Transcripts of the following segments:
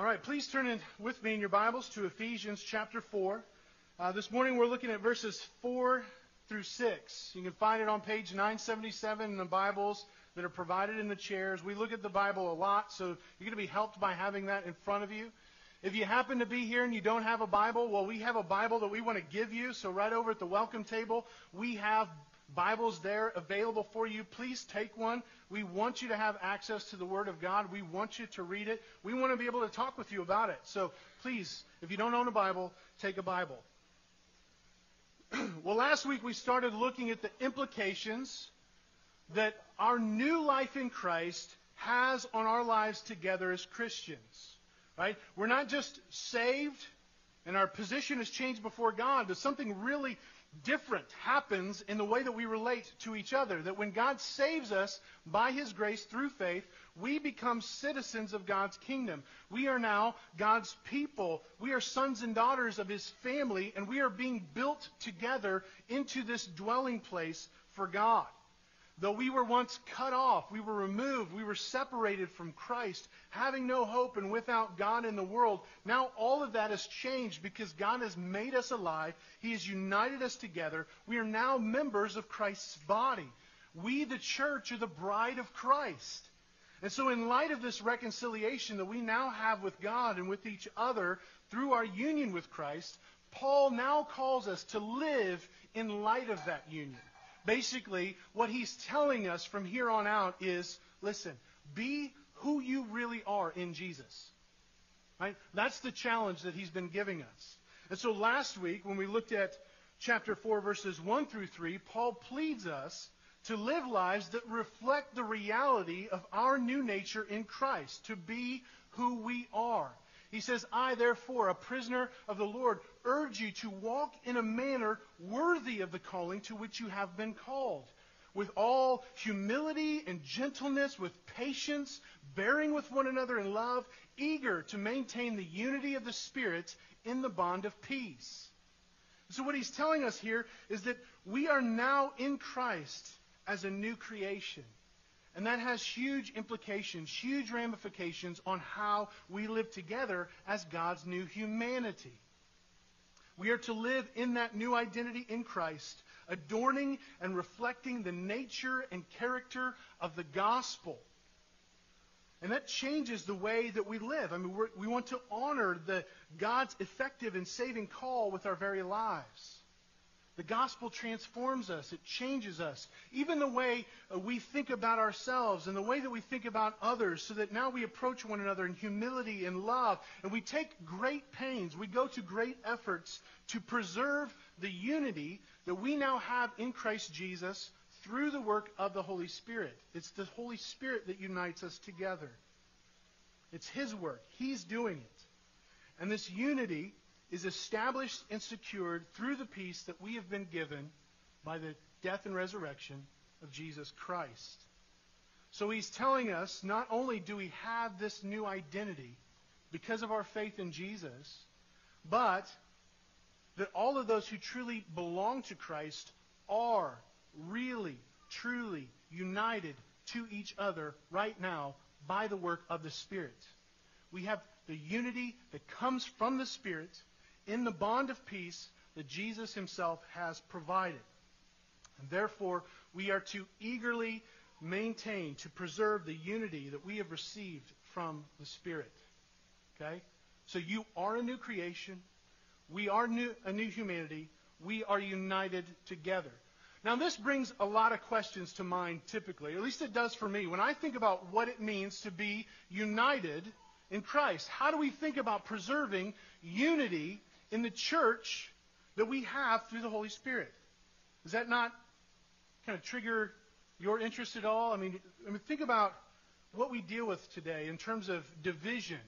All right, please turn in with me in your Bibles to Ephesians chapter 4. Uh, this morning we're looking at verses 4 through 6. You can find it on page 977 in the Bibles that are provided in the chairs. We look at the Bible a lot, so you're going to be helped by having that in front of you. If you happen to be here and you don't have a Bible, well, we have a Bible that we want to give you. So right over at the welcome table, we have Bibles there available for you. Please take one. We want you to have access to the Word of God. We want you to read it. We want to be able to talk with you about it. So please, if you don't own a Bible, take a Bible. well, last week we started looking at the implications that our new life in Christ has on our lives together as Christians. Right? We're not just saved and our position has changed before God, but something really different happens in the way that we relate to each other. That when God saves us by His grace through faith, we become citizens of God's kingdom. We are now God's people. We are sons and daughters of His family, and we are being built together into this dwelling place for God. Though we were once cut off, we were removed, we were separated from Christ, having no hope and without God in the world, now all of that has changed because God has made us alive. He has united us together. We are now members of Christ's body. We, the church, are the bride of Christ. And so, in light of this reconciliation that we now have with God and with each other through our union with Christ, Paul now calls us to live in light of that union. Basically, what he's telling us from here on out is listen, be who you really are in Jesus. Right? That's the challenge that he's been giving us. And so last week, when we looked at chapter 4, verses 1 through 3, Paul pleads us to live lives that reflect the reality of our new nature in Christ, to be who we are. He says, I, therefore, a prisoner of the Lord, urge you to walk in a manner worthy of the calling to which you have been called, with all humility and gentleness, with patience, bearing with one another in love, eager to maintain the unity of the Spirit in the bond of peace. So, what he's telling us here is that we are now in Christ as a new creation. And that has huge implications, huge ramifications on how we live together as God's new humanity. We are to live in that new identity in Christ, adorning and reflecting the nature and character of the gospel. And that changes the way that we live. I mean, we want to honor the God's effective and saving call with our very lives. The gospel transforms us, it changes us. Even the way uh, we think about ourselves and the way that we think about others, so that now we approach one another in humility and love. And we take great pains, we go to great efforts to preserve the unity that we now have in Christ Jesus through the work of the Holy Spirit. It's the Holy Spirit that unites us together. It's His work, He's doing it. And this unity is established and secured through the peace that we have been given by the death and resurrection of Jesus Christ. So he's telling us not only do we have this new identity because of our faith in Jesus, but that all of those who truly belong to Christ are really, truly united to each other right now by the work of the Spirit. We have the unity that comes from the Spirit in the bond of peace that Jesus himself has provided. And therefore, we are to eagerly maintain, to preserve the unity that we have received from the Spirit. Okay? So you are a new creation. We are new, a new humanity. We are united together. Now, this brings a lot of questions to mind typically. At least it does for me. When I think about what it means to be united in Christ, how do we think about preserving unity in the church that we have through the Holy Spirit. Does that not kind of trigger your interest at all? I mean, I mean, think about what we deal with today in terms of division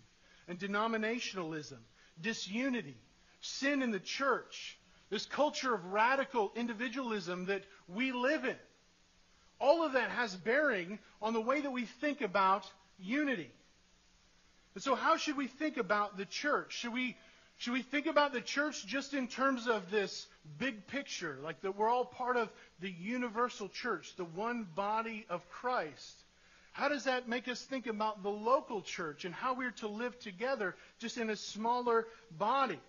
and denominationalism, disunity, sin in the church, this culture of radical individualism that we live in. All of that has bearing on the way that we think about unity. And so, how should we think about the church? Should we should we think about the church just in terms of this big picture, like that we're all part of the universal church, the one body of Christ? How does that make us think about the local church and how we're to live together just in a smaller body?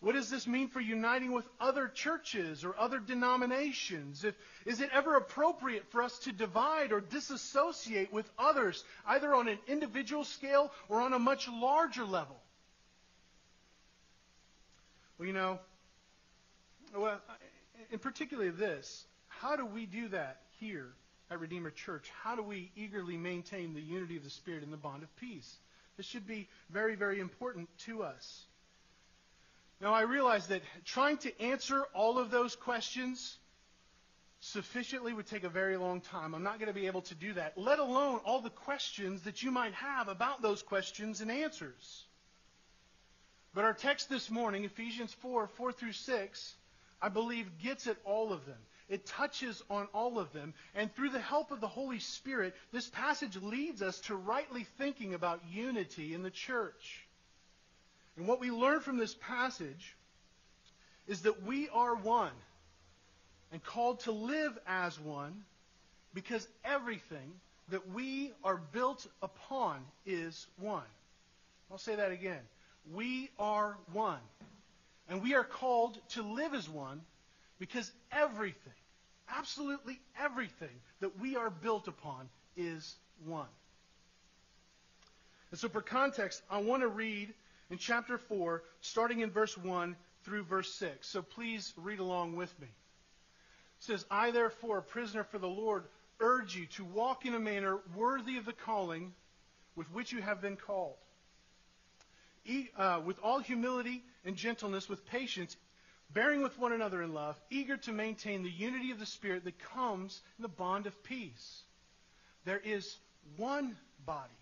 What does this mean for uniting with other churches or other denominations? If, is it ever appropriate for us to divide or disassociate with others, either on an individual scale or on a much larger level? Well, you know, well, in particular this, how do we do that here at Redeemer Church? How do we eagerly maintain the unity of the Spirit in the bond of peace? This should be very, very important to us. Now, I realize that trying to answer all of those questions sufficiently would take a very long time. I'm not going to be able to do that, let alone all the questions that you might have about those questions and answers. But our text this morning, Ephesians 4 4 through 6, I believe gets at all of them. It touches on all of them. And through the help of the Holy Spirit, this passage leads us to rightly thinking about unity in the church. And what we learn from this passage is that we are one and called to live as one because everything that we are built upon is one. I'll say that again. We are one. And we are called to live as one because everything, absolutely everything that we are built upon is one. And so, for context, I want to read in chapter 4, starting in verse 1 through verse 6. So please read along with me. It says, I therefore, a prisoner for the Lord, urge you to walk in a manner worthy of the calling with which you have been called. Uh, with all humility and gentleness, with patience, bearing with one another in love, eager to maintain the unity of the Spirit that comes in the bond of peace. There is one body,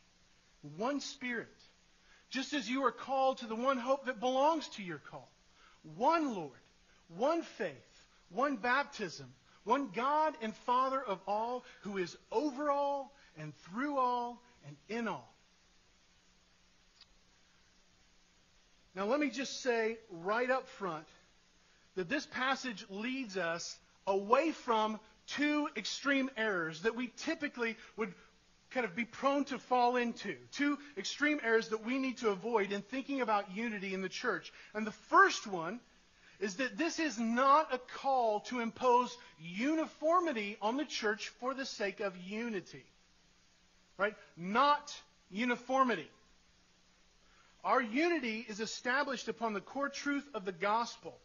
one Spirit just as you are called to the one hope that belongs to your call. One Lord, one faith, one baptism, one God and Father of all, who is over all and through all and in all. Now, let me just say right up front that this passage leads us away from two extreme errors that we typically would kind of be prone to fall into. Two extreme errors that we need to avoid in thinking about unity in the church. And the first one is that this is not a call to impose uniformity on the church for the sake of unity. Right? Not uniformity. Our unity is established upon the core truth of the gospel,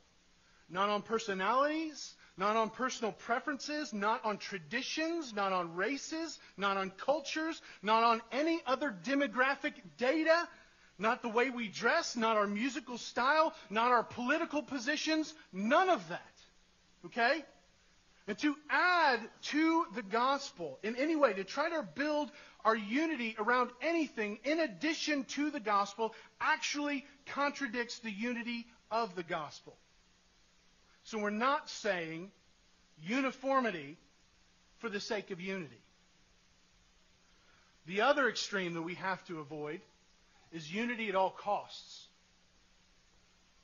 not on personalities, not on personal preferences, not on traditions, not on races, not on cultures, not on any other demographic data, not the way we dress, not our musical style, not our political positions, none of that. Okay? And to add to the gospel in any way, to try to build our unity around anything in addition to the gospel, actually contradicts the unity of the gospel. So we're not saying uniformity for the sake of unity. The other extreme that we have to avoid is unity at all costs.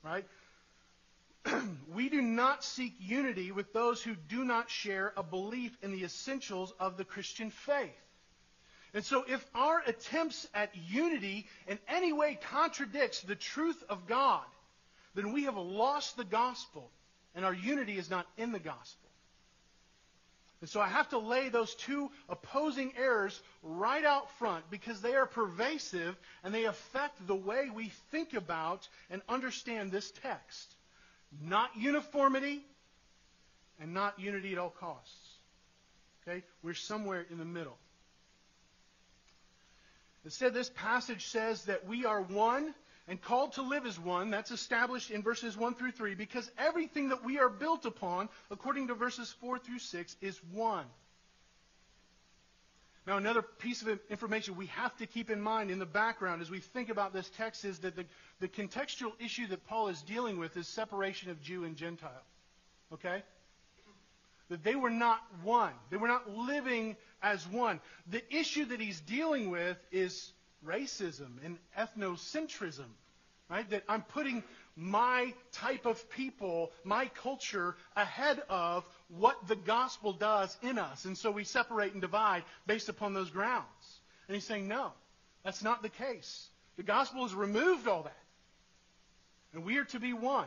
Right? we do not seek unity with those who do not share a belief in the essentials of the Christian faith. And so if our attempts at unity in any way contradicts the truth of God, then we have lost the gospel and our unity is not in the gospel. And so I have to lay those two opposing errors right out front because they are pervasive and they affect the way we think about and understand this text. Not uniformity and not unity at all costs. Okay? We're somewhere in the middle. Instead, this passage says that we are one and called to live as one. That's established in verses 1 through 3 because everything that we are built upon, according to verses 4 through 6, is one. Now, another piece of information we have to keep in mind in the background as we think about this text is that the, the contextual issue that Paul is dealing with is separation of Jew and Gentile. Okay? That they were not one. They were not living as one. The issue that he's dealing with is racism and ethnocentrism. right? That I'm putting my type of people, my culture, ahead of what the gospel does in us. And so we separate and divide based upon those grounds. And he's saying, no, that's not the case. The gospel has removed all that. And we are to be one.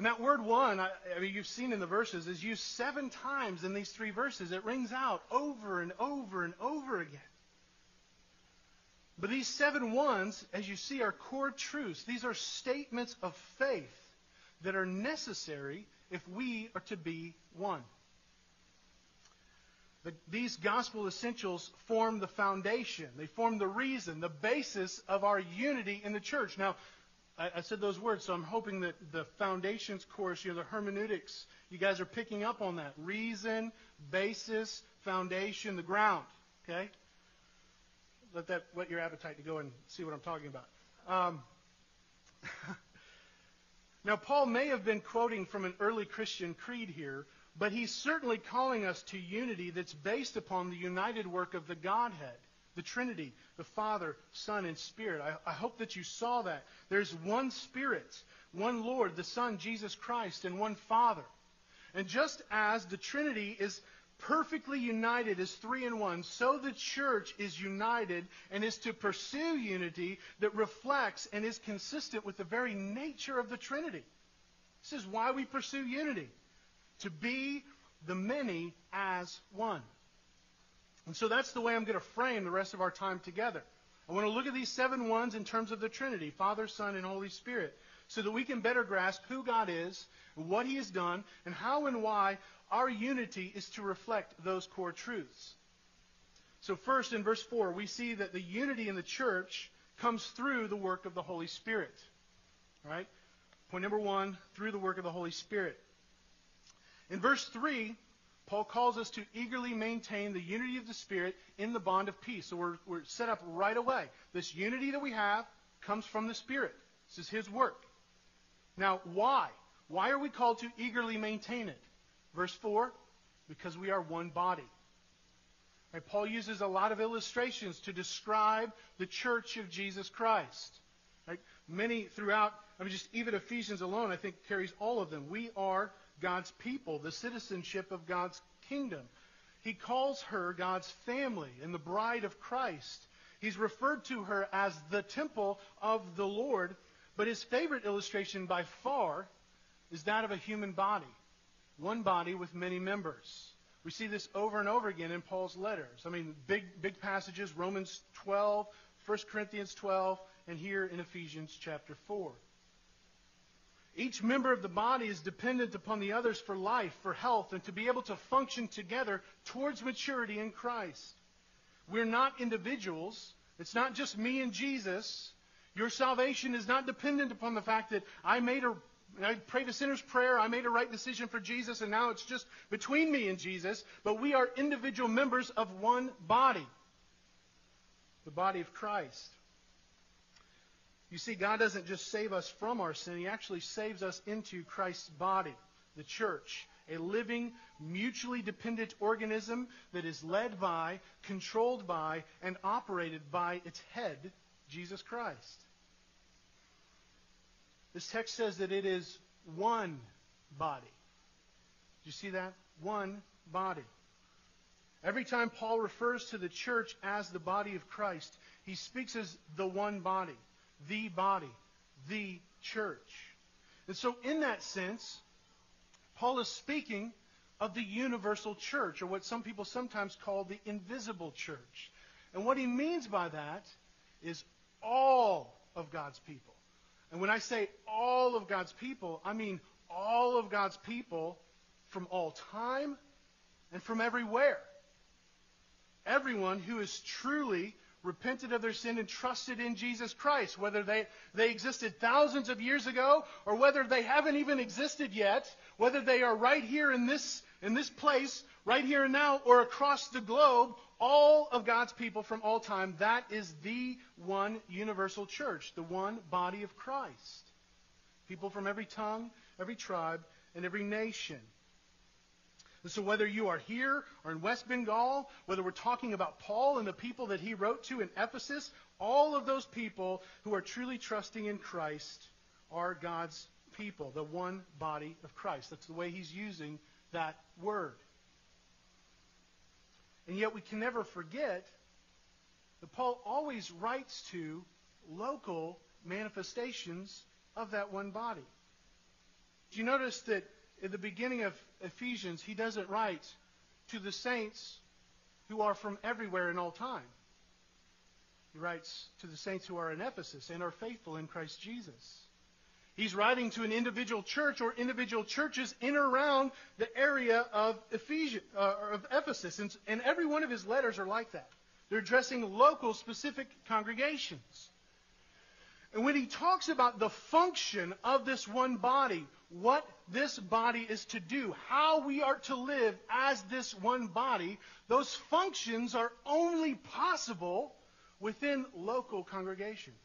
And that word one, I, I, mean, you've seen in the verses, is used seven times in these three verses. It rings out over and over and over again. But these seven ones, as you see, are core truths. These are statements of faith that are necessary if we are to be one. The, these gospel essentials form the foundation. They form the reason, the basis of our unity in the church. Now, I, I, said those words, so I'm hoping that the foundations course, you know, the hermeneutics, you guys are picking up on that. Reason, basis, foundation, the ground. Okay? Let that whet your appetite to go and see what I'm talking about. Um, now, Paul may have been quoting from an early Christian creed here, but he's certainly calling us to unity that's based upon the united work of the Godhead the Trinity, the Father, Son, and Spirit. I, I, hope that you saw that. There's one Spirit, one Lord, the Son, Jesus Christ, and one Father. And just as the Trinity is perfectly united as three in one, so the church is united and is to pursue unity that reflects and is consistent with the very nature of the Trinity. This is why we pursue unity to be the many as one. And so that's the way I'm going to frame the rest of our time together. I want to look at these seven ones in terms of the Trinity Father, Son, and Holy Spirit so that we can better grasp who God is, what He has done, and how and why our unity is to reflect those core truths. So, first, in verse 4, we see that the unity in the church comes through the work of the Holy Spirit. Right? Point number one, through the work of the Holy Spirit. In verse 3, Paul calls us to eagerly maintain the unity of the Spirit in the bond of peace. So we're, we're set up right away. This unity that we have comes from the Spirit. This is His work. Now, why? Why are we called to eagerly maintain it? Verse 4 because we are one body. Right, Paul uses a lot of illustrations to describe the church of Jesus Christ. Right? Many throughout, I mean, just even Ephesians alone, I think, carries all of them. We are God's people, the citizenship of God's kingdom. He calls her God's family and the bride of Christ. He's referred to her as the temple of the Lord, but his favorite illustration by far is that of a human body, one body with many members. We see this over and over again in Paul's letters. I mean, big, big passages, Romans 12, 1 Corinthians 12, and here in Ephesians chapter 4. Each member of the body is dependent upon the others for life, for health, and to be able to function together towards maturity in Christ. We're not individuals. It's not just me and Jesus. Your salvation is not dependent upon the fact that I made a I prayed a sinner's prayer, I made a right decision for Jesus, and now it's just between me and Jesus. But we are individual members of one body, the body of Christ. You see, God doesn't just save us from our sin, He actually saves us into Christ's body, the church, a living, mutually dependent organism that is led by, controlled by, and operated by its head, Jesus Christ. This text says that it is one body. Do you see that? One body. Every time Paul refers to the church as the body of Christ, he speaks as the one body the body, the church. And so, in that sense, Paul is speaking of the universal church, or what some people sometimes call the invisible church. And what he means by that is all of God's people. And when I say all of God's people, I mean all of God's people from all time and from everywhere. Everyone who is truly repented of their sin and trusted in Jesus Christ, whether they, they existed thousands of years ago or whether they haven't even existed yet, whether they are right here in this, in this place, right here and now, or across the globe, all of God's people from all time, that is the one universal church, the one body of Christ. People from every tongue, every tribe, and every nation. So whether you are here or in West Bengal, whether we're talking about Paul and the people that he wrote to in Ephesus, all of those people who are truly trusting in Christ are God's people, the one body of Christ. That's the way he's using that word. And yet we can never forget that Paul always writes to local manifestations of that one body. Do you notice that at the beginning of Ephesians, he doesn't write to the saints who are from everywhere in all time? He writes to the saints who are in Ephesus and are faithful in Christ Jesus. He's writing to an individual church or individual churches in or around the area of, Ephesus, uh, of Ephesus. And, and every one of his letters are like that. They're addressing local, specific congregations. And when he talks about the function of this one body, what this body is to do, how we are to live as this one body, those functions are only possible within local congregations.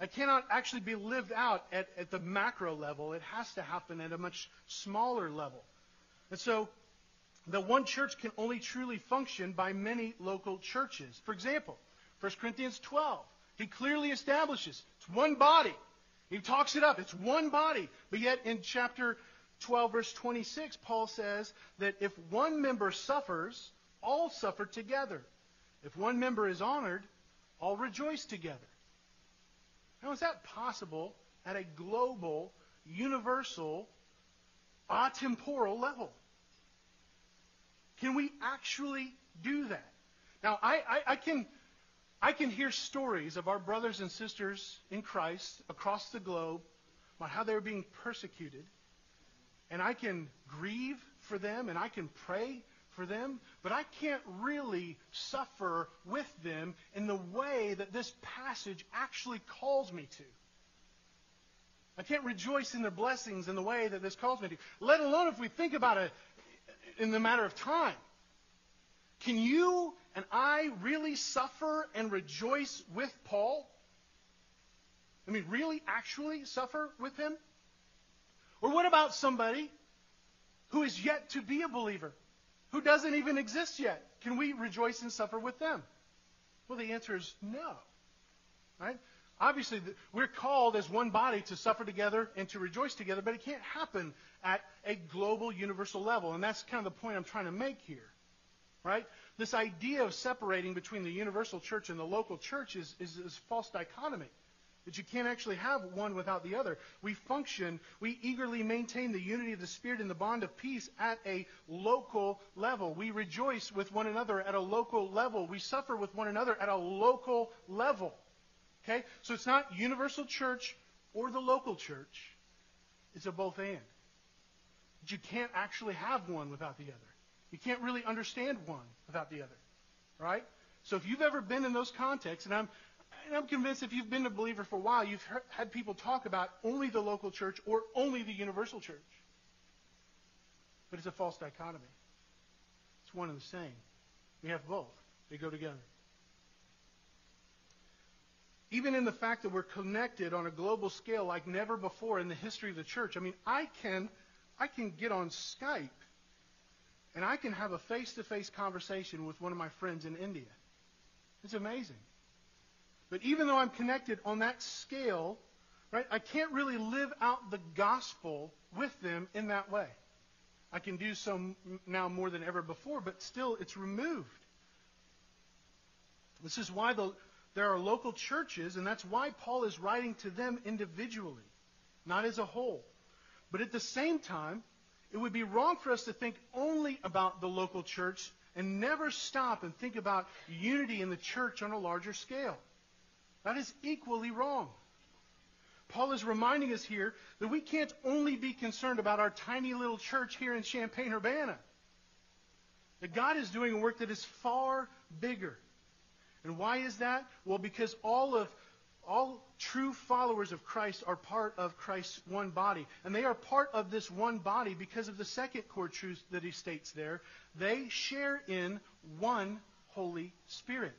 It cannot actually be lived out at, at the macro level. It has to happen at a much smaller level. And so the one church can only truly function by many local churches. For example, 1 Corinthians 12, he clearly establishes it's one body. He talks it up. It's one body. But yet in chapter 12, verse 26, Paul says that if one member suffers, all suffer together. If one member is honored, all rejoice together. How is that possible at a global, universal, atemporal level? Can we actually do that? Now, I, I, I, can, I can hear stories of our brothers and sisters in Christ across the globe about how they're being persecuted. And I can grieve for them and I can pray for them, but I can't really suffer with them in the way that this passage actually calls me to. I can't rejoice in their blessings in the way that this calls me to, let alone if we think about it in the matter of time. Can you and I really suffer and rejoice with Paul? I mean, really, actually suffer with him? Or what about somebody who is yet to be a believer? who doesn't even exist yet. Can we rejoice and suffer with them? Well, the answer is no. Right? Obviously, we're called as one body to suffer together and to rejoice together, but it can't happen at a global, universal level. And that's kind of the point I'm trying to make here. Right? This idea of separating between the universal church and the local church is, is, false dichotomy. That you can't actually have one without the other. We function, we eagerly maintain the unity of the Spirit and the bond of peace at a local level. We rejoice with one another at a local level. We suffer with one another at a local level. Okay? So it's not universal church or the local church. It's a both and. But you can't actually have one without the other. You can't really understand one without the other. Right? So if you've ever been in those contexts, and I'm and I'm convinced if you've been a believer for a while, you've heard, had people talk about only the local church or only the universal church. But it's a false dichotomy. It's one and the same. We have both. They go together. Even in the fact that we're connected on a global scale like never before in the history of the church. I mean, I can, I can get on Skype and I can have a face-to-face conversation with one of my friends in India. It's amazing. But even though I'm connected on that scale, right, I can't really live out the gospel with them in that way. I can do so now more than ever before, but still it's removed. This is why the, there are local churches, and that's why Paul is writing to them individually, not as a whole. But at the same time, it would be wrong for us to think only about the local church and never stop and think about unity in the church on a larger scale. That is equally wrong. Paul is reminding us here that we can't only be concerned about our tiny little church here in Champaign Urbana. That God is doing a work that is far bigger. And why is that? Well, because all of all true followers of Christ are part of Christ's one body. And they are part of this one body because of the second core truth that he states there. They share in one Holy Spirit.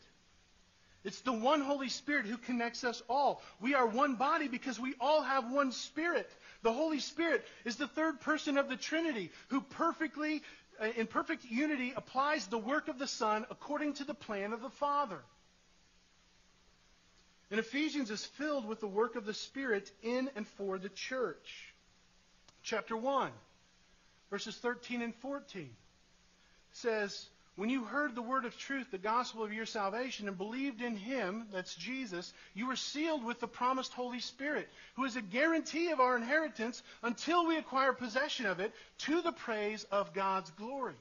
It's the one Holy Spirit who connects us all. We are one body because we all have one Spirit. The Holy Spirit is the third person of the Trinity who perfectly uh, in perfect unity, applies the work of the Son according to the plan of the Father. And Ephesians is filled with the work of the Spirit in and for the church. Chapter 1, verses 13 and 14 says, When you heard the word of truth, the gospel of your salvation, and believed in him, that's Jesus, you were sealed with the promised Holy Spirit, who is a guarantee of our inheritance until we acquire possession of it to the praise of God's glory.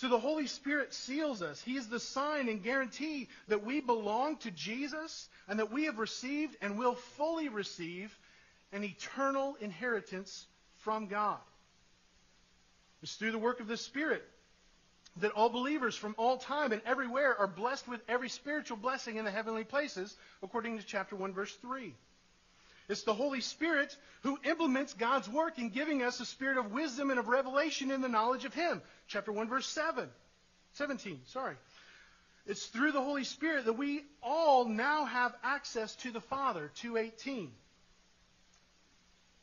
So the Holy Spirit seals us. He is the sign and guarantee that we belong to Jesus and that we have received and will fully receive an eternal inheritance from God. It's through the work of the Spirit that all believers from all time and everywhere are blessed with every spiritual blessing in the heavenly places, according to chapter 1, verse 3. It's the Holy Spirit who implements God's work in giving us a spirit of wisdom and of revelation in the knowledge of Him. Chapter 1, verse 7. 17, sorry. It's through the Holy Spirit that we all now have access to the Father, 218.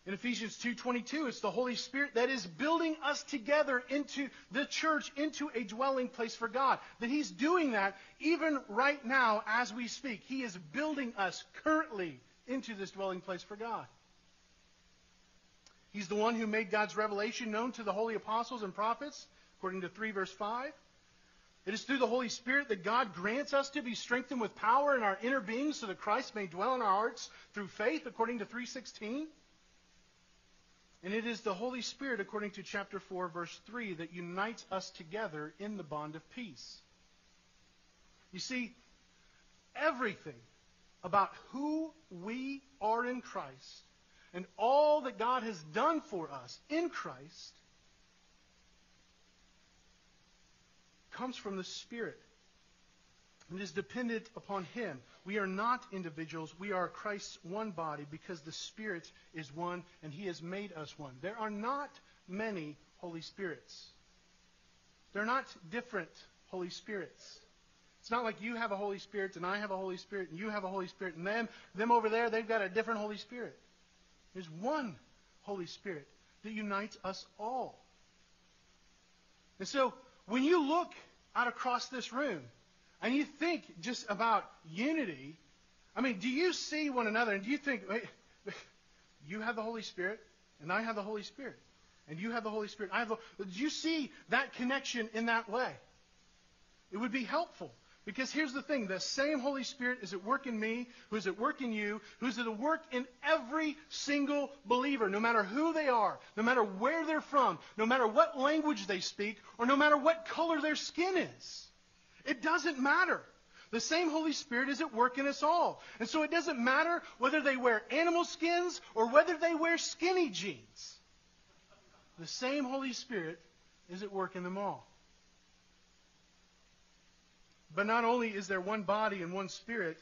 In Ephesians 2:22, it's the Holy Spirit that is building us together into the church, into a dwelling place for God. That He's doing that even right now as we speak. He is building us currently into this dwelling place for God. He's the one who made God's revelation known to the holy apostles and prophets, according to 3 verse 5. It is through the Holy Spirit that God grants us to be strengthened with power in our inner being so that Christ may dwell in our hearts through faith, according to 316. And it is the Holy Spirit, according to chapter 4, verse 3, that unites us together in the bond of peace. You see, everything about who we are in Christ and all that God has done for us in Christ comes from the Spirit and is dependent upon Him. We are not individuals. We are Christ's one body because the Spirit is one and He has made us one. There are not many Holy Spirits. They're not different Holy Spirits. It's not like you have a Holy Spirit and I have a Holy Spirit and you have a Holy Spirit and them, them over there, they've got a different Holy Spirit. There's one Holy Spirit that unites us all. And so when you look out across this room and you think just about unity, I mean, do you see one another and do you think, wait, you have the Holy Spirit and I have the Holy Spirit? And you have the Holy Spirit. I have the, do you see that connection in that way? It would be helpful. Because here's the thing the same Holy Spirit is at work in me, who's at work in you, who's at work in every single believer, no matter who they are, no matter where they're from, no matter what language they speak, or no matter what color their skin is. It doesn't matter. The same Holy Spirit is at work in us all. And so it doesn't matter whether they wear animal skins or whether they wear skinny jeans. The same Holy Spirit is at work in them all. But not only is there one body and one spirit,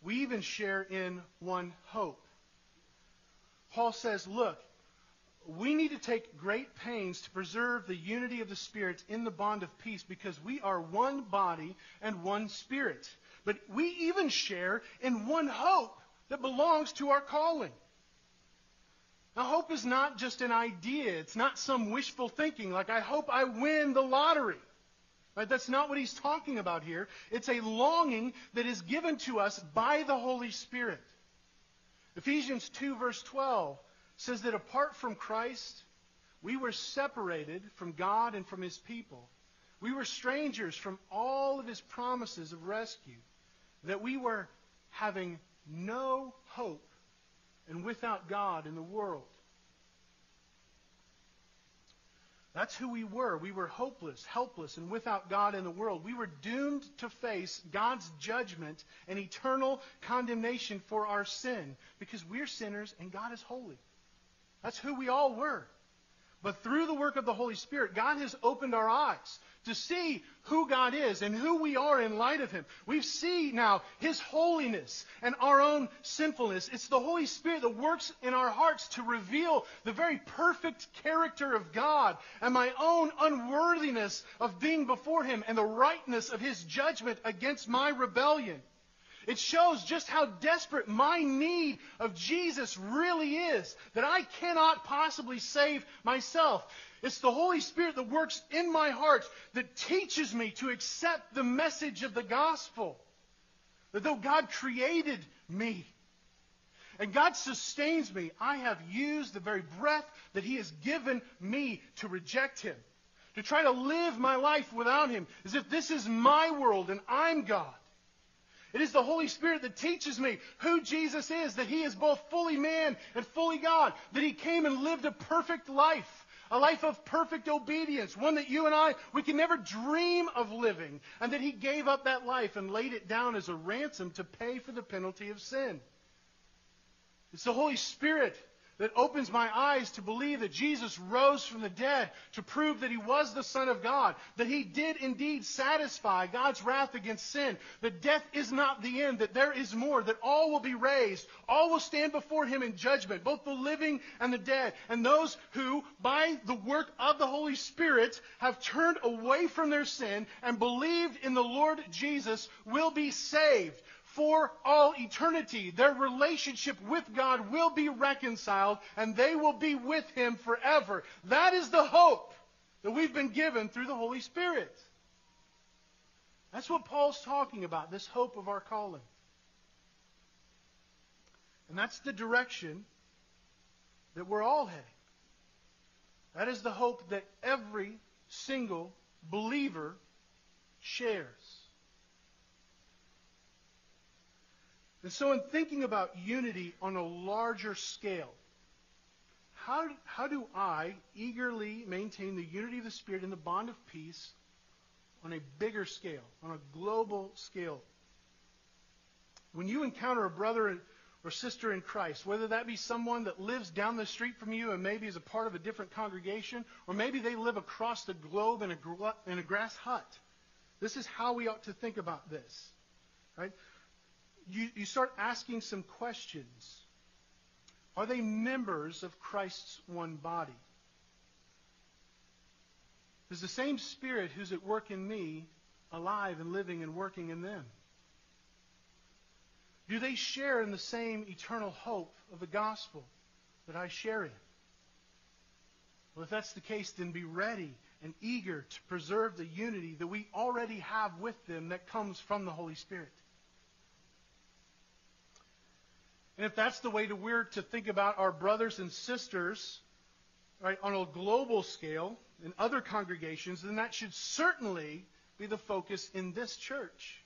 we even share in one hope. Paul says, look, we need to take great pains to preserve the unity of the Spirit in the bond of peace because we are one body and one Spirit. But we even share in one hope that belongs to our calling. Now, hope is not just an idea. It's not some wishful thinking like, I hope I win the lottery. Right? That's not what he's talking about here. It's a longing that is given to us by the Holy Spirit. Ephesians 2, verse 12 says that apart from Christ, we were separated from God and from his people. We were strangers from all of his promises of rescue. That we were having no hope and without God in the world. That's who we were. We were hopeless, helpless, and without God in the world. We were doomed to face God's judgment and eternal condemnation for our sin because we're sinners and God is holy. That's who we all were. But through the work of the Holy Spirit, God has opened our eyes to see who God is and who we are in light of Him. We see now His holiness and our own sinfulness. It's the Holy Spirit that works in our hearts to reveal the very perfect character of God and my own unworthiness of being before Him and the rightness of His judgment against my rebellion. It shows just how desperate my need of Jesus really is, that I cannot possibly save myself. It's the Holy Spirit that works in my heart that teaches me to accept the message of the gospel. That though God created me and God sustains me, I have used the very breath that He has given me to reject Him, to try to live my life without Him, as if this is my world and I'm God. It is the Holy Spirit that teaches me who Jesus is, that He is both fully man and fully God, that He came and lived a perfect life, a life of perfect obedience, one that you and I, we can never dream of living, and that He gave up that life and laid it down as a ransom to pay for the penalty of sin. It's the Holy Spirit that opens my eyes to believe that Jesus rose from the dead to prove that he was the Son of God, that he did indeed satisfy God's wrath against sin, that death is not the end, that there is more, that all will be raised, all will stand before him in judgment, both the living and the dead, and those who, by the work of the Holy Spirit, have turned away from their sin and believed in the Lord Jesus will be saved for all eternity. Their relationship with God will be reconciled and they will be with Him forever. That is the hope that we've been given through the Holy Spirit. That's what Paul's talking about, this hope of our calling. And that's the direction that we're all heading. That is the hope that every single believer shares. And so, in thinking about unity on a larger scale, how, how do I eagerly maintain the unity of the Spirit in the bond of peace on a bigger scale, on a global scale? When you encounter a brother or sister in Christ, whether that be someone that lives down the street from you and maybe is a part of a different congregation, or maybe they live across the globe in a, in a grass hut, this is how we ought to think about this. Right? You, you start asking some questions. Are they members of Christ's one body? Is the same Spirit who's at work in me alive and living and working in them? Do they share in the same eternal hope of the gospel that I share in? Well, if that's the case, then be ready and eager to preserve the unity that we already have with them that comes from the Holy Spirit. And if that's the way that we're to think about our brothers and sisters, right, on a global scale in other congregations, then that should certainly be the focus in this church.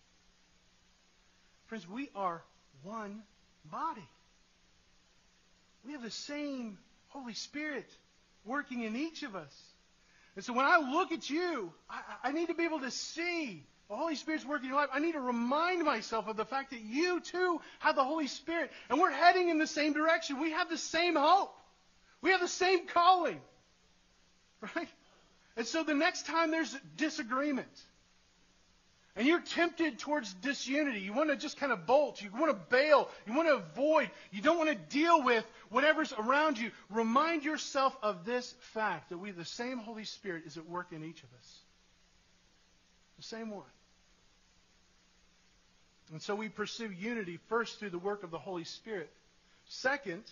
Friends, we are one body. We have the same Holy Spirit working in each of us. And so when I look at you, I, I need to be able to see the Holy Spirit's working in your life. I need to remind myself of the fact that you too have the Holy Spirit. And we're heading in the same direction. We have the same hope. We have the same calling. Right? And so the next time there's disagreement, and you're tempted towards disunity, you want to just kind of bolt, you want to bail, you want to avoid, you don't want to deal with whatever's around you, remind yourself of this fact that we, the same Holy Spirit, is at work in each of us. The same one. And so we pursue unity first through the work of the Holy Spirit. Second,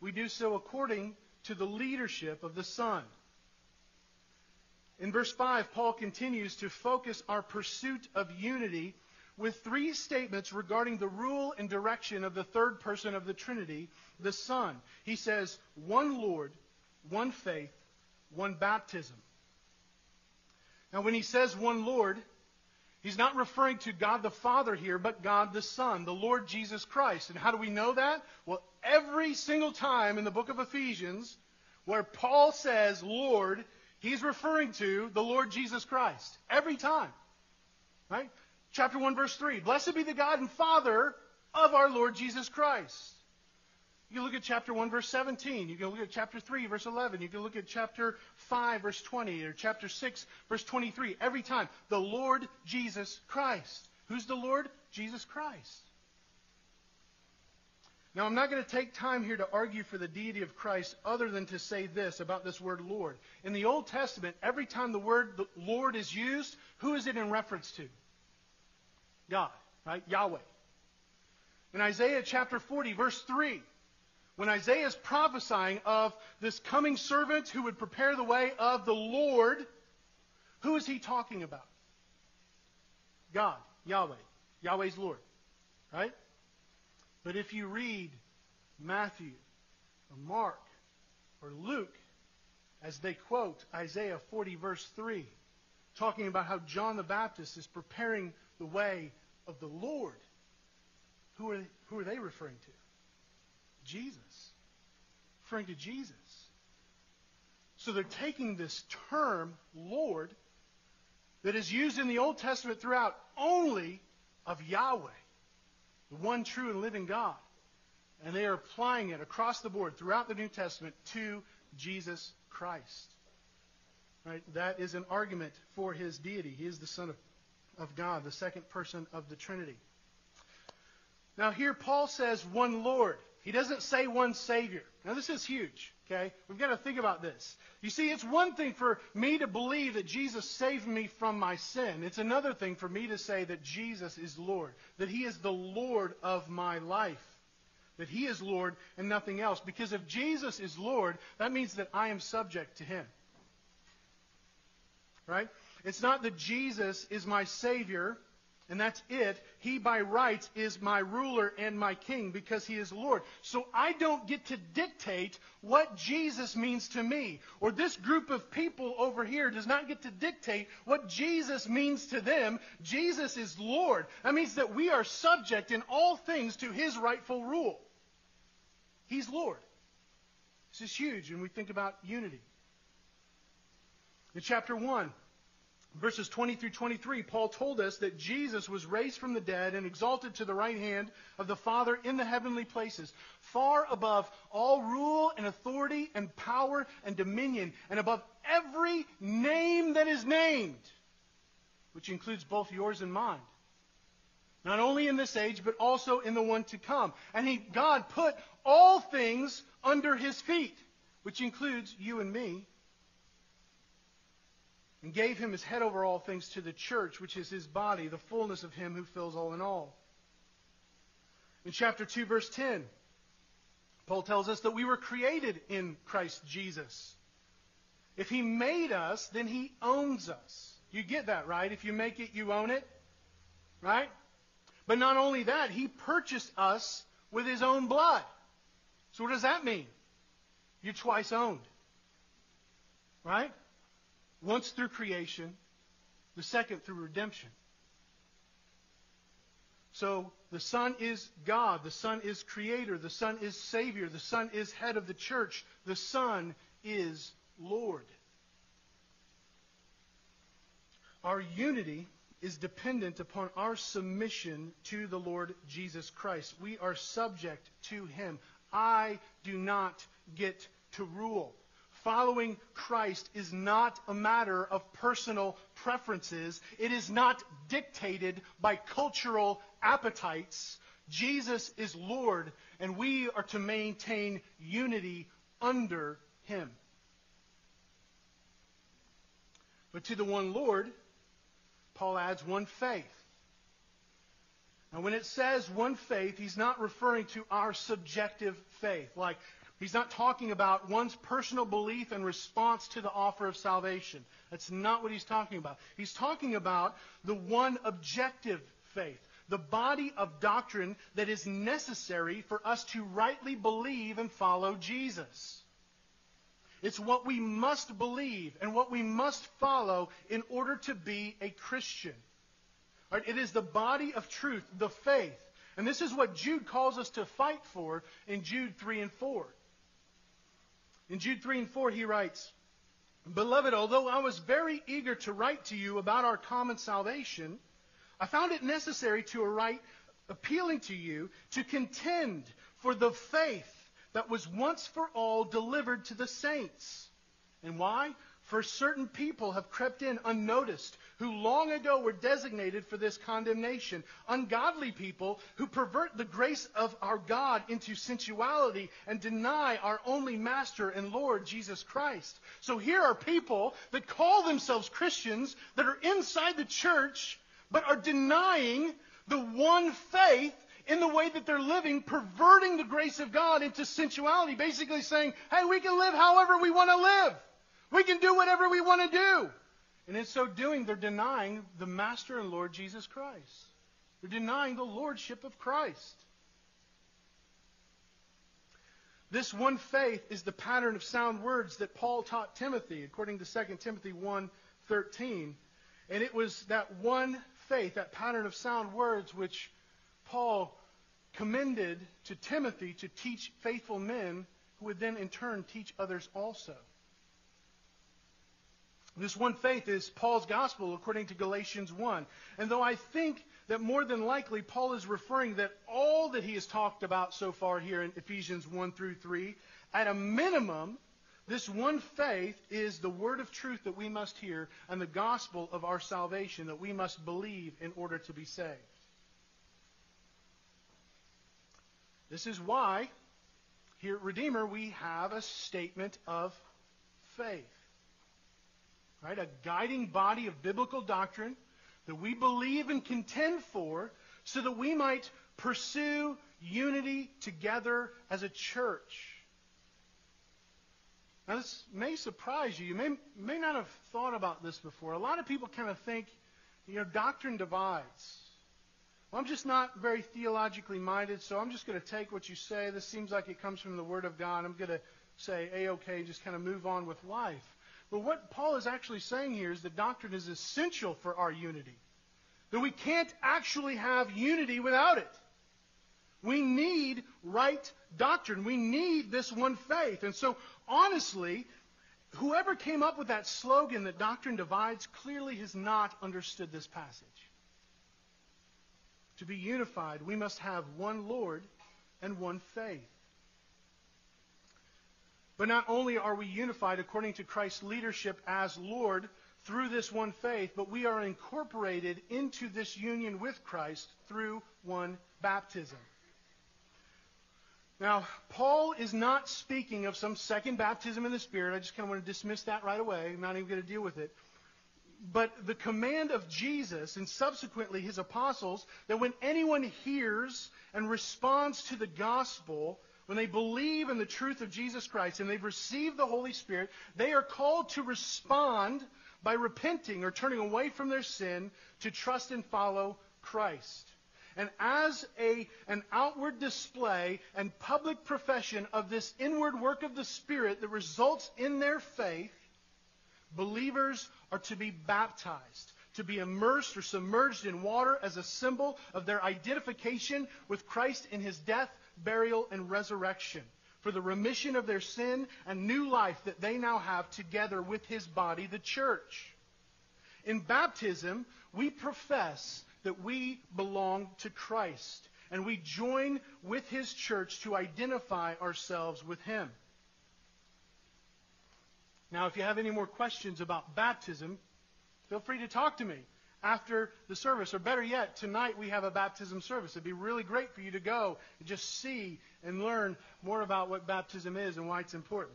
we do so according to the leadership of the Son. In verse 5, Paul continues to focus our pursuit of unity with three statements regarding the rule and direction of the third person of the Trinity, the Son. He says, one Lord, one faith, one baptism. Now, when he says one Lord, He's not referring to God the Father here, but God the Son, the Lord Jesus Christ. And how do we know that? Well, every single time in the book of Ephesians where Paul says Lord, he's referring to the Lord Jesus Christ. Every time. Right? Chapter 1, verse 3. Blessed be the God and Father of our Lord Jesus Christ. You look at chapter 1, verse 17. You can look at chapter 3, verse 11. You can look at chapter 5, verse 20, or chapter 6, verse 23. Every time, the Lord Jesus Christ. Who's the Lord? Jesus Christ. Now, I'm not going to take time here to argue for the deity of Christ other than to say this about this word Lord. In the Old Testament, every time the word Lord is used, who is it in reference to? God, right? Yahweh. in Isaiah chapter 40, verse 3, when Isaiah is prophesying of this coming servant who would prepare the way of the Lord, who is he talking about? God, Yahweh. Yahweh's Lord. Right? But if you read Matthew or Mark or Luke, as they quote Isaiah 40, verse 3, talking about how John the Baptist is preparing the way of the Lord, who are, who are they referring to? Jesus. Referring to Jesus. So they're taking this term, Lord, that is used in the Old Testament throughout only of Yahweh, the one true and living God. And they are applying it across the board throughout the New Testament to Jesus Christ. Right? That is an argument for his deity. He is the Son of, of God, the second person of the Trinity. Now, here Paul says one Lord. He doesn't say one Savior. Now, this is huge. Okay? We've got to think about this. You see, it's one thing for me to believe that Jesus saved me from my sin. It's another thing for me to say that Jesus is Lord, that He is the Lord of my life, that He is Lord and nothing else. Because if Jesus is Lord, that means that I am subject to Him. Right? It's not that Jesus is my Savior and that's it. He by rights is my ruler and my king because he is Lord. So I don't get to dictate what Jesus means to me. Or this group of people over here does not get to dictate what Jesus means to them. Jesus is Lord. That means that we are subject in all things to his rightful rule. He's Lord. This is huge when we think about unity. In chapter 1, verses 20 through 23, Paul told us that Jesus was raised from the dead and exalted to the right hand of the Father in the heavenly places, far above all rule and authority and power and dominion, and above every name that is named, which includes both yours and mine. Not only in this age, but also in the one to come. And he, God put all things under his feet, which includes you and me and gave him as head over all things to the church, which is his body, the fullness of him who fills all in all. In chapter 2, verse 10, Paul tells us that we were created in Christ Jesus. If he made us, then he owns us. You get that, right? If you make it, you own it. Right? But not only that, he purchased us with his own blood. So what does that mean? You're twice owned. Right? Once through creation, the second through redemption. So the Son is God. The Son is Creator. The Son is Savior. The Son is head of the church. The Son is Lord. Our unity is dependent upon our submission to the Lord Jesus Christ. We are subject to Him. I do not get to rule. Following Christ is not a matter of personal preferences. It is not dictated by cultural appetites. Jesus is Lord, and we are to maintain unity under him. But to the one Lord, Paul adds one faith. Now, when it says one faith, he's not referring to our subjective faith, like He's not talking about one's personal belief and response to the offer of salvation. That's not what he's talking about. He's talking about the one objective faith, the body of doctrine that is necessary for us to rightly believe and follow Jesus. It's what we must believe and what we must follow in order to be a Christian. Right? It is the body of truth, the faith. And this is what Jude calls us to fight for in Jude 3 and 4. In Jude 3 and 4, he writes, Beloved, although I was very eager to write to you about our common salvation, I found it necessary to write appealing to you to contend for the faith that was once for all delivered to the saints. And why? For certain people have crept in unnoticed, who long ago were designated for this condemnation. Ungodly people who pervert the grace of our God into sensuality and deny our only Master and Lord, Jesus Christ. So here are people that call themselves Christians that are inside the church, but are denying the one faith in the way that they're living, perverting the grace of God into sensuality, basically saying, hey, we can live however we want to live. We can do whatever we want to do. And in so doing, they're denying the Master and Lord Jesus Christ. They're denying the Lordship of Christ. This one faith is the pattern of sound words that Paul taught Timothy, according to 2 Timothy 1:13. And it was that one faith, that pattern of sound words, which Paul commended to Timothy to teach faithful men who would then in turn teach others also. This one faith is Paul's gospel according to Galatians 1. And though I think that more than likely Paul is referring that all that he has talked about so far here in Ephesians 1 through 3, at a minimum, this one faith is the word of truth that we must hear and the gospel of our salvation that we must believe in order to be saved. This is why here at Redeemer we have a statement of faith right? A guiding body of biblical doctrine that we believe and contend for so that we might pursue unity together as a church. Now, this may surprise you. You may, may not have thought about this before. A lot of people kind of think, you know, doctrine divides. Well, I'm just not very theologically minded, so I'm just going to take what you say. This seems like it comes from the Word of God. I'm going to say, A-OK, just kind of move on with life. But what Paul is actually saying here is that doctrine is essential for our unity. That we can't actually have unity without it. We need right doctrine. We need this one faith. And so, honestly, whoever came up with that slogan that doctrine divides clearly has not understood this passage. To be unified, we must have one Lord and one faith. But not only are we unified according to Christ's leadership as Lord through this one faith, but we are incorporated into this union with Christ through one baptism. Now, Paul is not speaking of some second baptism in the Spirit. I just kind of want to dismiss that right away. I'm not even going to deal with it. But the command of Jesus and subsequently his apostles that when anyone hears and responds to the gospel, when they believe in the truth of Jesus Christ and they've received the Holy Spirit, they are called to respond by repenting or turning away from their sin to trust and follow Christ. And as a, an outward display and public profession of this inward work of the Spirit that results in their faith, believers are to be baptized, to be immersed or submerged in water as a symbol of their identification with Christ in his death, burial, and resurrection for the remission of their sin and new life that they now have together with his body, the church. In baptism, we profess that we belong to Christ, and we join with his church to identify ourselves with him. Now, if you have any more questions about baptism, feel free to talk to me after the service. Or better yet, tonight we have a baptism service. It'd be really great for you to go and just see and learn more about what baptism is and why it's important.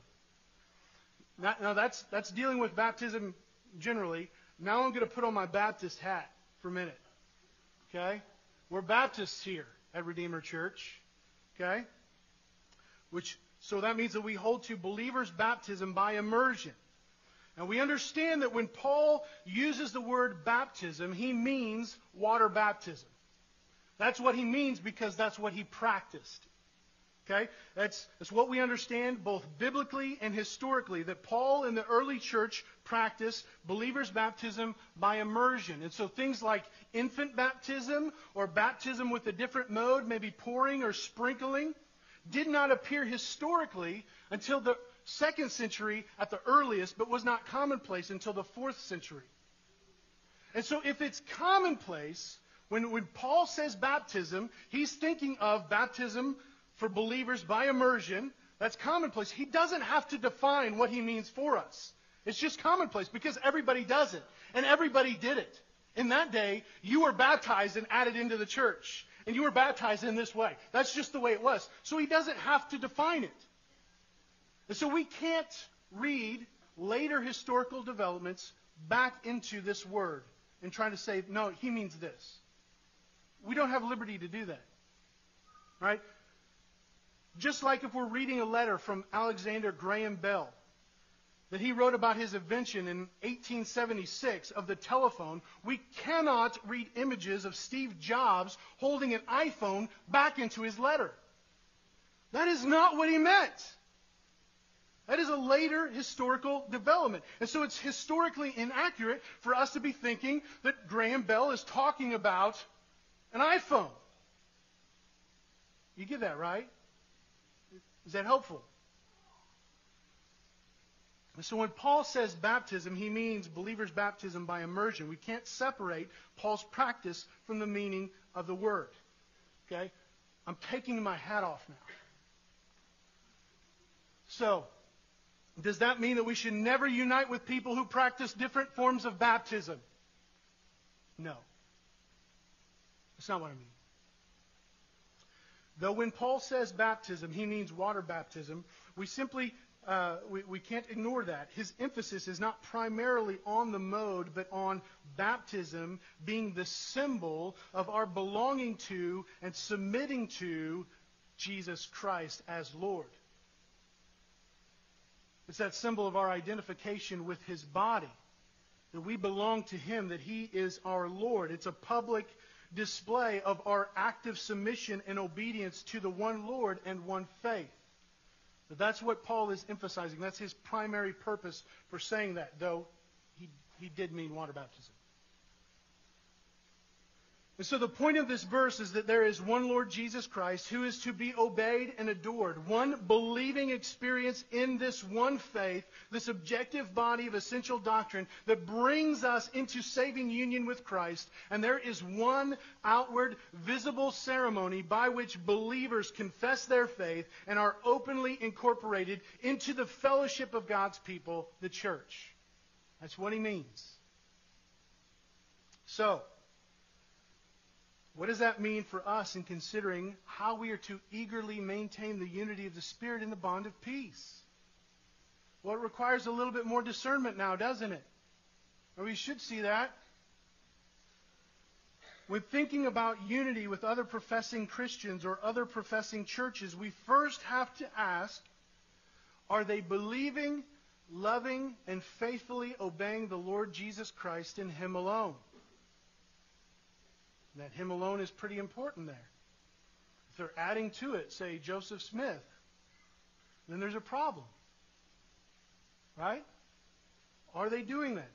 Now, that's, that's dealing with baptism generally. Now I'm going to put on my Baptist hat for a minute. Okay? We're Baptists here at Redeemer Church. Okay? Which, so that means that we hold to believers' baptism by immersion. And we understand that when Paul uses the word baptism, he means water baptism. That's what he means because that's what he practiced. Okay? That's, that's what we understand both biblically and historically, that Paul in the early church practiced believers' baptism by immersion. And so things like infant baptism or baptism with a different mode, maybe pouring or sprinkling, did not appear historically until the second century at the earliest, but was not commonplace until the fourth century. And so if it's commonplace, when, when Paul says baptism, he's thinking of baptism for believers by immersion. That's commonplace. He doesn't have to define what he means for us. It's just commonplace because everybody does it. And everybody did it. In that day, you were baptized and added into the church. And you were baptized in this way. That's just the way it was. So he doesn't have to define it. And so we can't read later historical developments back into this word and try to say, no, he means this. We don't have liberty to do that. Right? Just like if we're reading a letter from Alexander Graham Bell that he wrote about his invention in 1876 of the telephone, we cannot read images of Steve Jobs holding an iPhone back into his letter. That is not what he meant. That is a later historical development. And so it's historically inaccurate for us to be thinking that Graham Bell is talking about an iPhone. You get that, right? Is that helpful? So when Paul says baptism, he means believers' baptism by immersion. We can't separate Paul's practice from the meaning of the word. Okay? I'm taking my hat off now. So, does that mean that we should never unite with people who practice different forms of baptism? No. That's not what I mean. Though when Paul says baptism, he means water baptism, we simply uh, we, we can't ignore that. His emphasis is not primarily on the mode, but on baptism being the symbol of our belonging to and submitting to Jesus Christ as Lord. It's that symbol of our identification with his body, that we belong to him, that he is our Lord. It's a public display of our active submission and obedience to the one Lord and one faith. But that's what Paul is emphasizing. That's his primary purpose for saying that, though he, he did mean water baptism. And so the point of this verse is that there is one Lord Jesus Christ who is to be obeyed and adored. One believing experience in this one faith, this objective body of essential doctrine that brings us into saving union with Christ. And there is one outward, visible ceremony by which believers confess their faith and are openly incorporated into the fellowship of God's people, the church. That's what he means. So, what does that mean for us in considering how we are to eagerly maintain the unity of the Spirit in the bond of peace? Well, it requires a little bit more discernment now, doesn't it? Or we should see that. When thinking about unity with other professing Christians or other professing churches, we first have to ask are they believing, loving, and faithfully obeying the Lord Jesus Christ in Him alone? That him alone is pretty important there. If they're adding to it, say Joseph Smith, then there's a problem. Right? Are they doing that?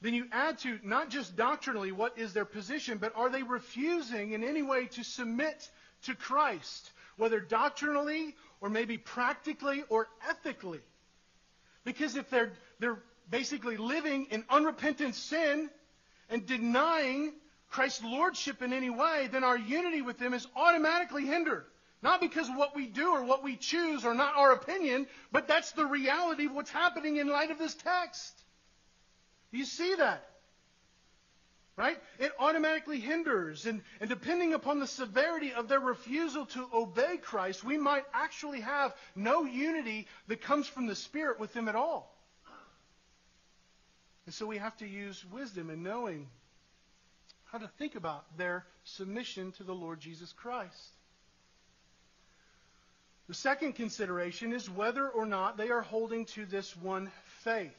Then you add to not just doctrinally what is their position, but are they refusing in any way to submit to Christ, whether doctrinally or maybe practically or ethically? Because if they're, they're basically living in unrepentant sin and denying Christ's lordship in any way, then our unity with Him is automatically hindered. Not because of what we do or what we choose or not our opinion, but that's the reality of what's happening in light of this text. Do You see that? Right? It automatically hinders. And, and depending upon the severity of their refusal to obey Christ, we might actually have no unity that comes from the Spirit with them at all. And so we have to use wisdom and knowing how to think about their submission to the Lord Jesus Christ. The second consideration is whether or not they are holding to this one faith.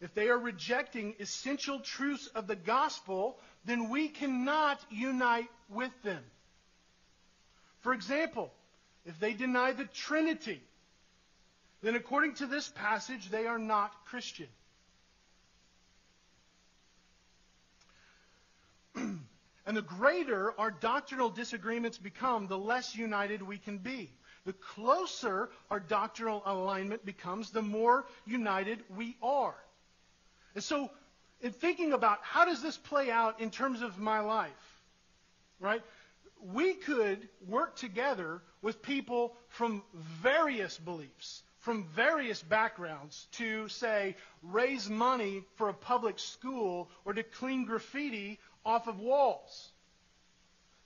If they are rejecting essential truths of the gospel, then we cannot unite with them. For example, if they deny the Trinity, then according to this passage, they are not Christian. And the greater our doctrinal disagreements become, the less united we can be. The closer our doctrinal alignment becomes, the more united we are. And so, in thinking about how does this play out in terms of my life, right? We could work together with people from various beliefs, from various backgrounds to, say, raise money for a public school or to clean graffiti off of walls.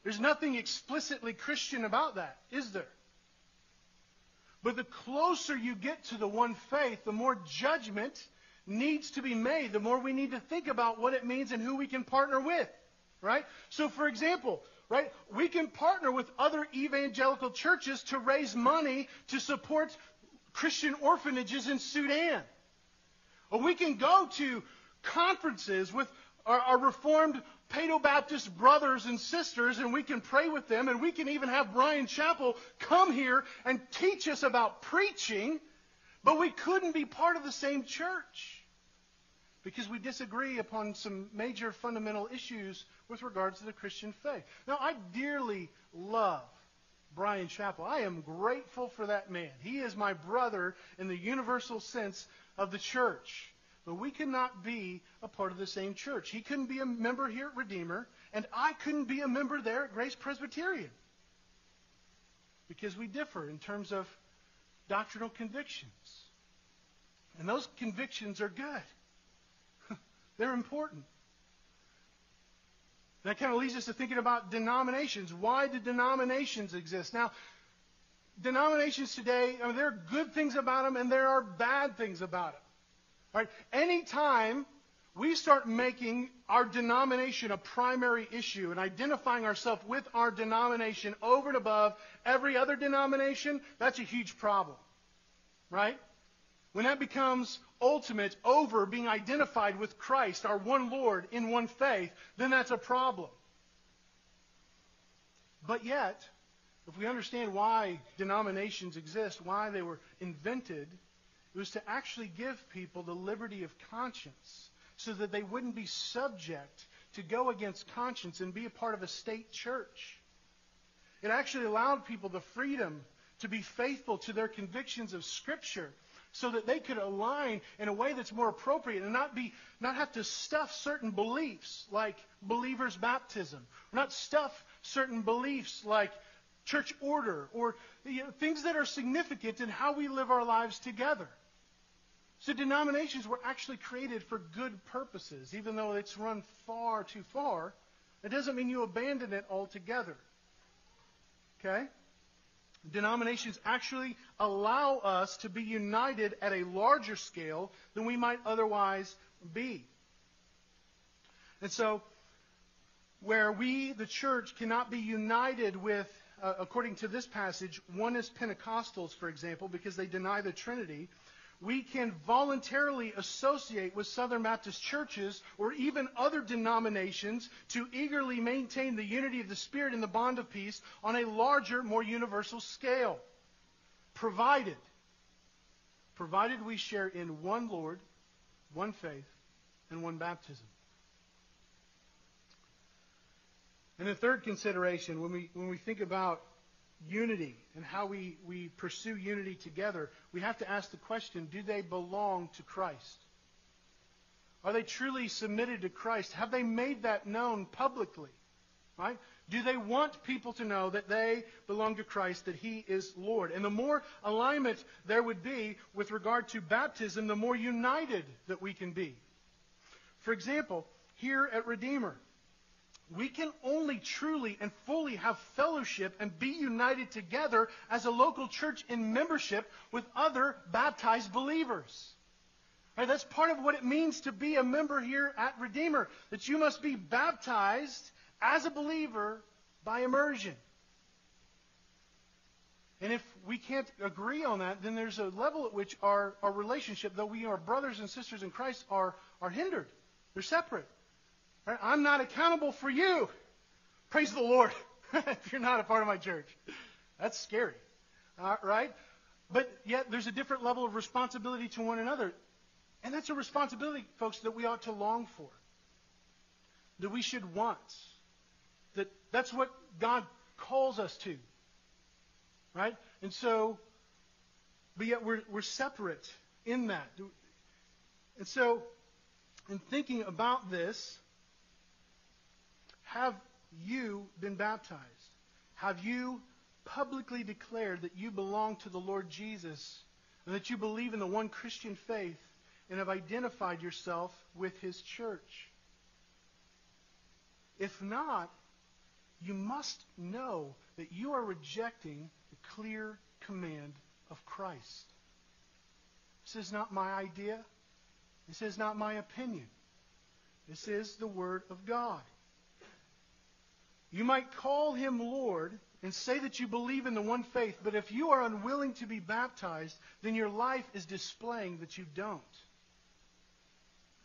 There's nothing explicitly Christian about that, is there? But the closer you get to the one faith, the more judgment needs to be made, the more we need to think about what it means and who we can partner with. right? So, for example, right, we can partner with other evangelical churches to raise money to support Christian orphanages in Sudan. Or we can go to conferences with our, our Reformed Paedo Baptist brothers and sisters, and we can pray with them, and we can even have Bryan Chapell come here and teach us about preaching, but we couldn't be part of the same church because we disagree upon some major fundamental issues with regards to the Christian faith. Now, I dearly love Bryan Chapell. I am grateful for that man. He is my brother in the universal sense of the church. But we cannot be a part of the same church. He couldn't be a member here at Redeemer, and I couldn't be a member there at Grace Presbyterian. Because we differ in terms of doctrinal convictions. And those convictions are good. They're important. That kind of leads us to thinking about denominations. Why do denominations exist? Now, denominations today, I mean, there are good things about them and there are bad things about them. Right? Anytime we start making our denomination a primary issue and identifying ourselves with our denomination over and above every other denomination, that's a huge problem. Right? When that becomes ultimate over being identified with Christ, our one Lord in one faith, then that's a problem. But yet, if we understand why denominations exist, why they were invented, it was to actually give people the liberty of conscience so that they wouldn't be subject to go against conscience and be a part of a state church. It actually allowed people the freedom to be faithful to their convictions of Scripture so that they could align in a way that's more appropriate and not be not have to stuff certain beliefs like believers baptism not stuff certain beliefs like church order or you know, things that are significant in how we live our lives together so denominations were actually created for good purposes. Even though it's run far too far it doesn't mean you abandon it altogether. Okay? Denominations actually allow us to be united at a larger scale than we might otherwise be. And so, where we, the church, cannot be united with, uh, according to this passage, Oneness Pentecostals, for example, because they deny the Trinity, we can voluntarily associate with Southern Baptist churches or even other denominations to eagerly maintain the unity of the Spirit and the bond of peace on a larger, more universal scale. Provided, provided we share in one Lord, one faith, and one baptism. And the third consideration, when we, when we think about unity and how we, we pursue unity together, we have to ask the question do they belong to Christ? Are they truly submitted to Christ? Have they made that known publicly? Right? Do they want people to know that they belong to Christ, that He is Lord? And the more alignment there would be with regard to baptism, the more united that we can be. For example, here at Redeemer, we can only truly and fully have fellowship and be united together as a local church in membership with other baptized believers. Right, that's part of what it means to be a member here at Redeemer, that you must be baptized as a believer by immersion. And if we can't agree on that, then there's a level at which our, our relationship, though we are brothers and sisters in Christ, are, are hindered. They're separate. I'm not accountable for you. Praise the Lord. if you're not a part of my church. That's scary. Uh, right? But yet there's a different level of responsibility to one another. And that's a responsibility, folks, that we ought to long for. That we should want. That that's what God calls us to. Right? And so, but yet we're, we're separate in that. And so, in thinking about this, have you been baptized? Have you publicly declared that you belong to the Lord Jesus and that you believe in the one Christian faith and have identified yourself with his church? If not, you must know that you are rejecting the clear command of Christ. This is not my idea. This is not my opinion. This is the Word of God. You might call him Lord and say that you believe in the one faith, but if you are unwilling to be baptized, then your life is displaying that you don't.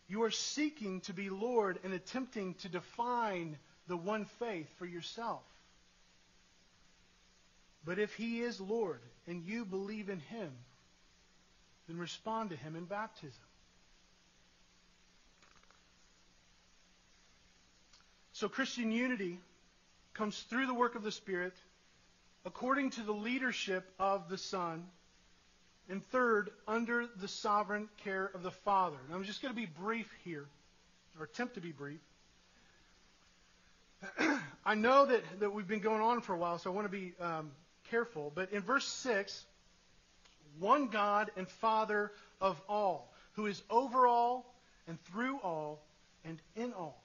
You are seeking to be Lord and attempting to define the one faith for yourself. But if he is Lord and you believe in him, then respond to him in baptism. So Christian unity comes through the work of the Spirit according to the leadership of the Son, and third, under the sovereign care of the Father. And I'm just going to be brief here, or attempt to be brief. I know that, that we've been going on for a while, so I want to be um, careful. But in verse 6, one God and Father of all, who is over all and through all and in all.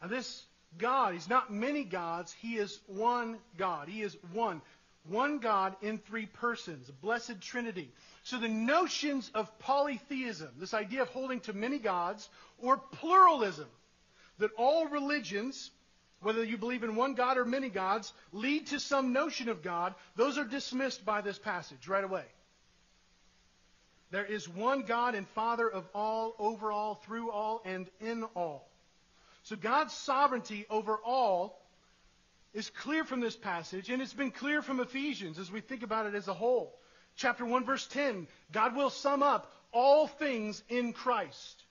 Now, this God, He's not many gods, He is one God. He is one. One God in three persons, blessed Trinity. So the notions of polytheism, this idea of holding to many gods, or pluralism, that all religions, whether you believe in one God or many gods, lead to some notion of God, those are dismissed by this passage right away. There is one God and Father of all, over all, through all, and in all. So God's sovereignty over all is clear from this passage, and it's been clear from Ephesians as we think about it as a whole. Chapter 1, verse 10, God will sum up all things in Christ.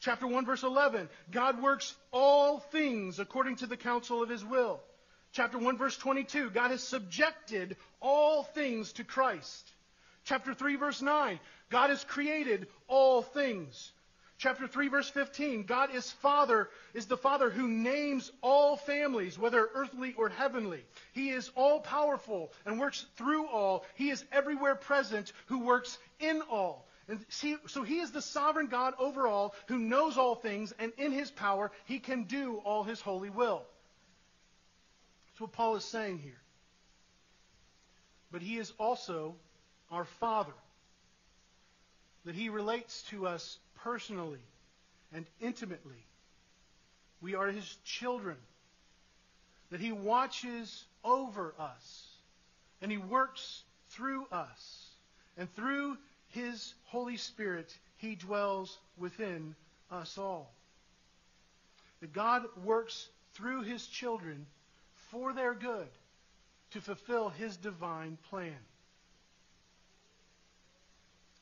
Chapter 1, verse 11, God works all things according to the counsel of his will. Chapter 1, verse 22, God has subjected all things to Christ. Chapter 3, verse 9, God has created all things. Chapter 3, verse 15 God is Father, is the Father who names all families, whether earthly or heavenly. He is all powerful and works through all. He is everywhere present who works in all. And see, so he is the sovereign God over all who knows all things, and in his power he can do all his holy will. That's what Paul is saying here. But he is also our Father. That he relates to us personally and intimately. We are his children. That he watches over us and he works through us. And through his Holy Spirit, he dwells within us all. That God works through his children for their good to fulfill his divine plan.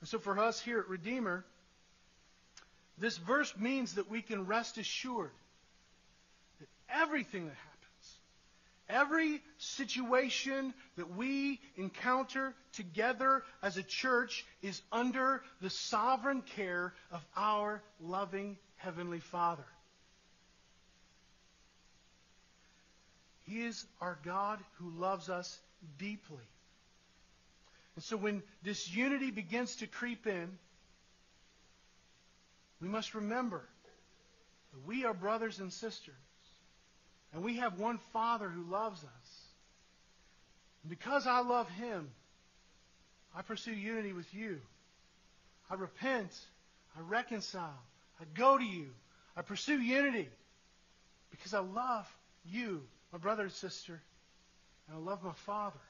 And so for us here at Redeemer, this verse means that we can rest assured that everything that happens, every situation that we encounter together as a church is under the sovereign care of our loving Heavenly Father. He is our God who loves us deeply. And so when disunity begins to creep in, we must remember that we are brothers and sisters. And we have one Father who loves us. And because I love Him, I pursue unity with you. I repent. I reconcile. I go to you. I pursue unity because I love you, my brother and sister, and I love my Father.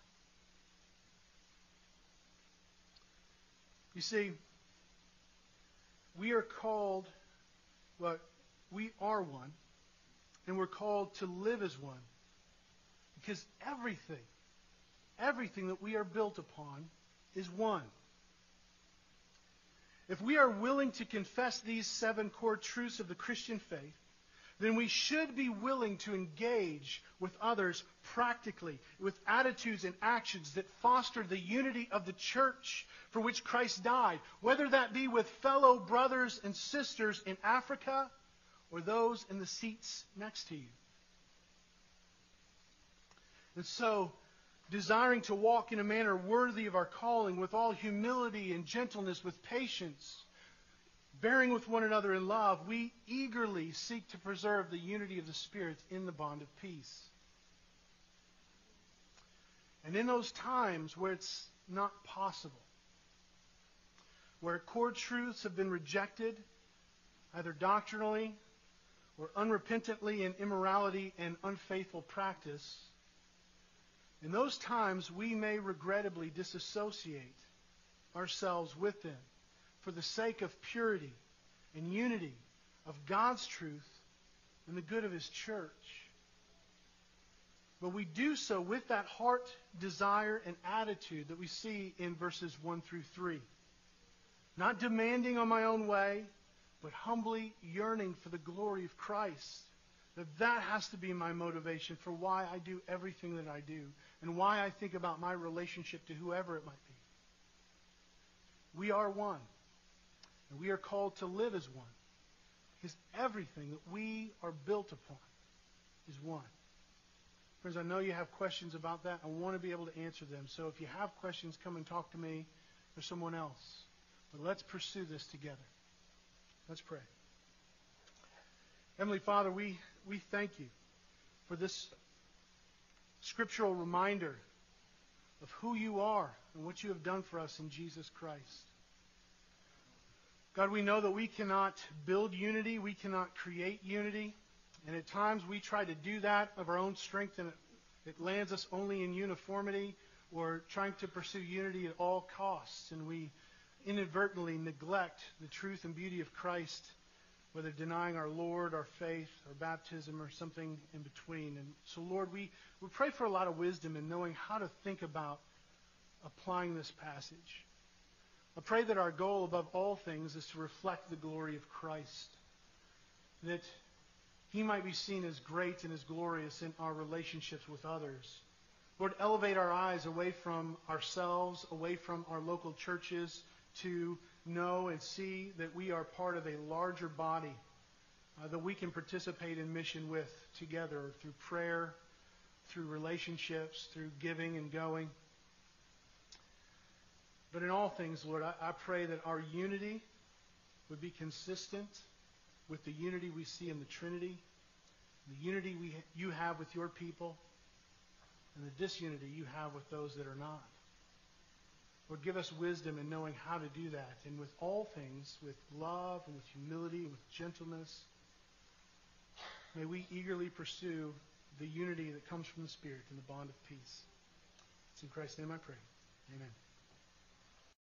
You see, we are called, well, we are one, and we're called to live as one. Because everything, everything that we are built upon is one. If we are willing to confess these seven core truths of the Christian faith, then we should be willing to engage with others practically, with attitudes and actions that foster the unity of the church for which Christ died, whether that be with fellow brothers and sisters in Africa or those in the seats next to you. And so, desiring to walk in a manner worthy of our calling with all humility and gentleness, with patience, bearing with one another in love, we eagerly seek to preserve the unity of the Spirit in the bond of peace. And in those times where it's not possible, where core truths have been rejected, either doctrinally or unrepentantly in immorality and unfaithful practice, in those times we may regrettably disassociate ourselves with them for the sake of purity and unity of God's truth and the good of His church. But we do so with that heart desire and attitude that we see in verses 1 through 3. Not demanding on my own way, but humbly yearning for the glory of Christ. That that has to be my motivation for why I do everything that I do and why I think about my relationship to whoever it might be. We are one. And we are called to live as one. Because everything that we are built upon is one. Friends, I know you have questions about that. I want to be able to answer them. So if you have questions, come and talk to me or someone else. But let's pursue this together. Let's pray. Heavenly Father, we, we thank you for this scriptural reminder of who you are and what you have done for us in Jesus Christ. God, we know that we cannot build unity, we cannot create unity, and at times we try to do that of our own strength, and it, lands us only in uniformity or trying to pursue unity at all costs, and we inadvertently neglect the truth and beauty of Christ, whether denying our Lord, our faith, our baptism, or something in between. And so, Lord, we, we pray for a lot of wisdom in knowing how to think about applying this passage. I pray that our goal above all things is to reflect the glory of Christ, that he might be seen as great and as glorious in our relationships with others. Lord, elevate our eyes away from ourselves, away from our local churches, to know and see that we are part of a larger body uh, that we can participate in mission with together through prayer, through relationships, through giving and going. But in all things, Lord, I, I pray that our unity would be consistent with the unity we see in the Trinity, the unity we, you have with your people, and the disunity you have with those that are not. Lord, give us wisdom in knowing how to do that. And with all things, with love and with humility and with gentleness, may we eagerly pursue the unity that comes from the Spirit and the bond of peace. It's in Christ's name I pray. Amen.